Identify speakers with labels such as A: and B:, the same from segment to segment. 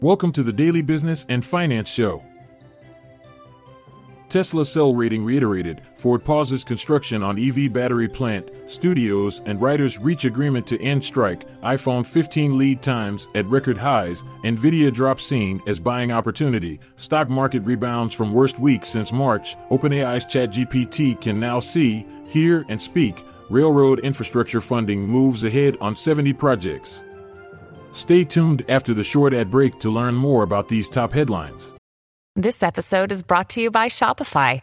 A: Welcome to the Daily Business and Finance Show. Tesla sell rating reiterated, Ford pauses construction on EV battery plant, studios and writers reach agreement to end strike, iPhone 15 lead times at record highs, Nvidia drops seen as buying opportunity, stock market rebounds from worst week since March, OpenAI's ChatGPT can now see, hear and speak, railroad infrastructure funding moves ahead on 70 projects. Stay tuned after the short ad break to learn more about these top headlines.
B: This episode is brought to you by Shopify.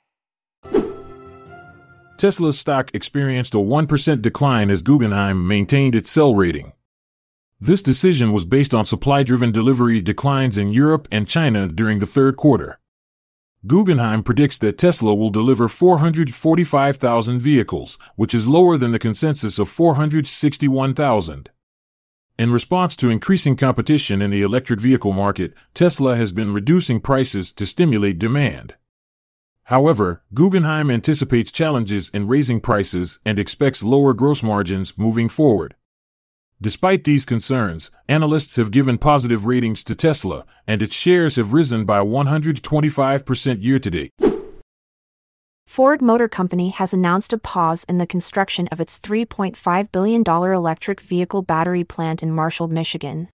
A: Tesla's stock experienced a 1% decline as Guggenheim maintained its sell rating. This decision was based on supply driven delivery declines in Europe and China during the third quarter. Guggenheim predicts that Tesla will deliver 445,000 vehicles, which is lower than the consensus of 461,000. In response to increasing competition in the electric vehicle market, Tesla has been reducing prices to stimulate demand. However, Guggenheim anticipates challenges in raising prices and expects lower gross margins moving forward. Despite these concerns, analysts have given positive ratings to Tesla, and its shares have risen by 125% year to date.
C: Ford Motor Company has announced a pause in the construction of its $3.5 billion electric vehicle battery plant in Marshall, Michigan.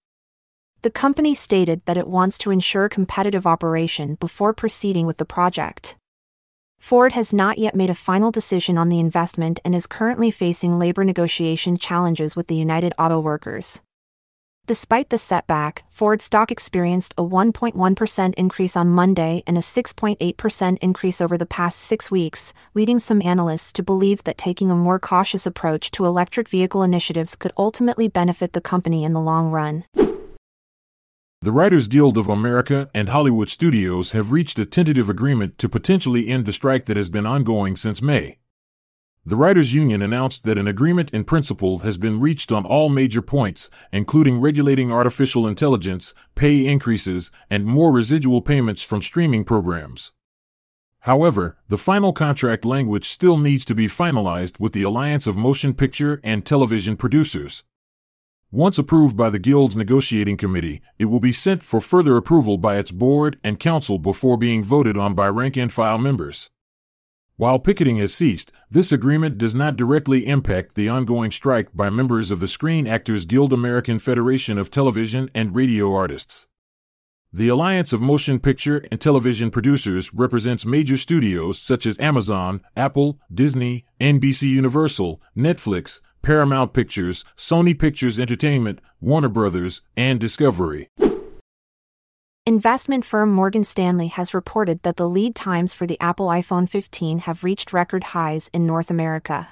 C: The company stated that it wants to ensure competitive operation before proceeding with the project. Ford has not yet made a final decision on the investment and is currently facing labor negotiation challenges with the United Auto Workers. Despite the setback, Ford stock experienced a 1.1% increase on Monday and a 6.8% increase over the past six weeks, leading some analysts to believe that taking a more cautious approach to electric vehicle initiatives could ultimately benefit the company in the long run.
A: The Writers Guild of America and Hollywood studios have reached a tentative agreement to potentially end the strike that has been ongoing since May. The Writers Union announced that an agreement in principle has been reached on all major points, including regulating artificial intelligence, pay increases, and more residual payments from streaming programs. However, the final contract language still needs to be finalized with the Alliance of Motion Picture and Television Producers. Once approved by the Guild's negotiating committee, it will be sent for further approval by its board and council before being voted on by rank and file members. While picketing has ceased, this agreement does not directly impact the ongoing strike by members of the Screen Actors Guild American Federation of Television and Radio Artists. The Alliance of Motion Picture and Television Producers represents major studios such as Amazon, Apple, Disney, NBC Universal, Netflix, Paramount Pictures, Sony Pictures Entertainment, Warner Brothers, and Discovery.
C: Investment firm Morgan Stanley has reported that the lead times for the Apple iPhone 15 have reached record highs in North America.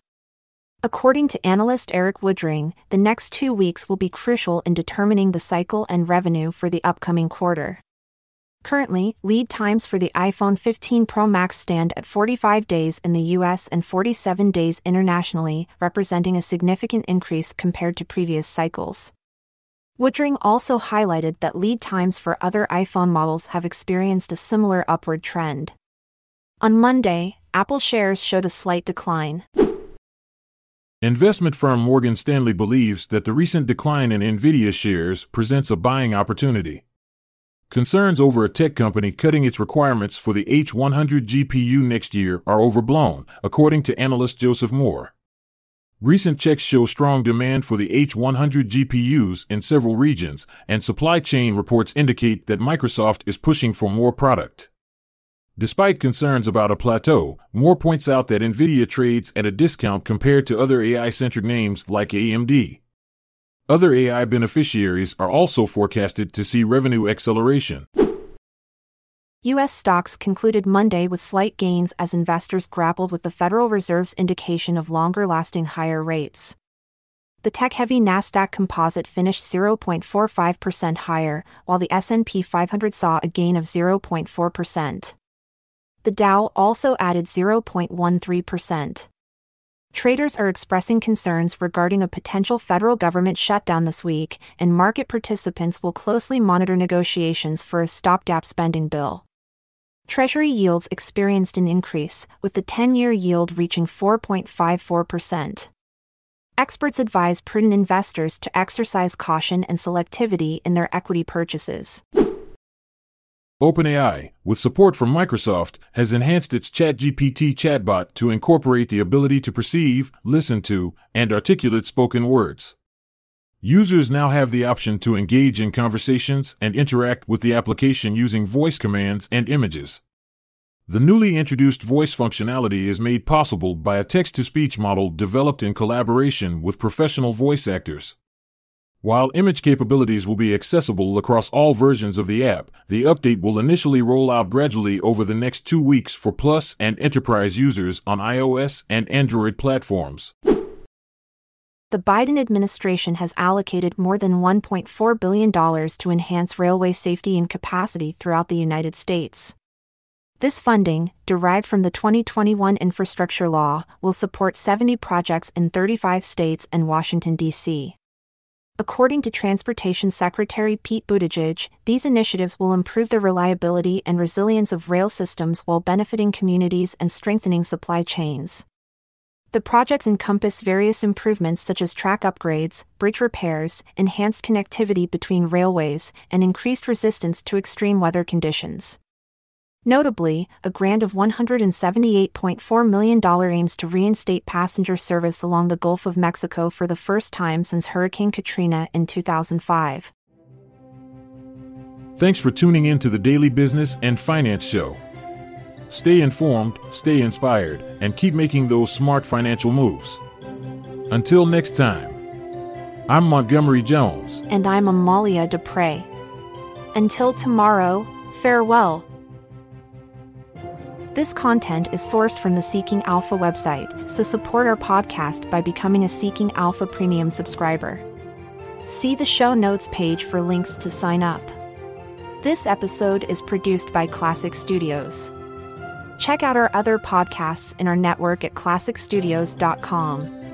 C: According to analyst Erik Woodring, the next two weeks will be crucial in determining the cycle and revenue for the upcoming quarter. Currently, lead times for the iPhone 15 Pro Max stand at 45 days in the US and 47 days internationally, representing a significant increase compared to previous cycles. Woodring also highlighted that lead times for other iPhone models have experienced a similar upward trend. On Monday, Apple shares showed a slight decline.
A: Investment firm Morgan Stanley believes that the recent decline in Nvidia shares presents a buying opportunity. Concerns over a tech company cutting its requirements for the H100 GPU next year are overblown, according to analyst Joseph Moore. Recent checks show strong demand for the H100 GPUs in several regions, and supply chain reports indicate that Microsoft is pushing for more product. Despite concerns about a plateau, Moore points out that Nvidia trades at a discount compared to other AI centric names like AMD. Other AI beneficiaries are also forecasted to see revenue acceleration.
C: U.S. stocks concluded Monday with slight gains as investors grappled with the Federal Reserve's indication of longer lasting higher rates. The tech-heavy Nasdaq Composite finished 0.45% higher, while the S&P 500 saw a gain of 0.4%. The Dow also added 0.13%. Traders are expressing concerns regarding a potential federal government shutdown this week, and market participants will closely monitor negotiations for a stopgap spending bill. Treasury yields experienced an increase, with the 10 year yield reaching 4.54%. Experts advise prudent investors to exercise caution and selectivity in their equity purchases.
A: OpenAI, with support from Microsoft, has enhanced its ChatGPT chatbot to incorporate the ability to perceive, listen to, and articulate spoken words. Users now have the option to engage in conversations and interact with the application using voice commands and images. The newly introduced voice functionality is made possible by a text to speech model developed in collaboration with professional voice actors. While image capabilities will be accessible across all versions of the app, the update will initially roll out gradually over the next two weeks for Plus and Enterprise users on iOS and Android platforms.
C: The Biden administration has allocated more than $1.4 billion to enhance railway safety and capacity throughout the United States. This funding, derived from the 2021 infrastructure law, will support 70 projects in 35 states and Washington, D.C. According to Transportation Secretary Pete Buttigieg, these initiatives will improve the reliability and resilience of rail systems while benefiting communities and strengthening supply chains. The projects encompass various improvements such as track upgrades, bridge repairs, enhanced connectivity between railways, and increased resistance to extreme weather conditions. Notably, a grant of $178.4 million aims to reinstate passenger service along the Gulf of Mexico for the first time since Hurricane Katrina in 2005.
A: Thanks for tuning in to the Daily Business and Finance Show. Stay informed, stay inspired, and keep making those smart financial moves. Until next time, I'm Montgomery Jones.
C: And I'm Amalia Dupre. Until tomorrow, farewell. This content is sourced from the Seeking Alpha website, so support our podcast by becoming a Seeking Alpha Premium subscriber. See the show notes page for links to sign up. This episode is produced by Klassic Studios. Check out our other podcasts in our network at klassicstudios.com.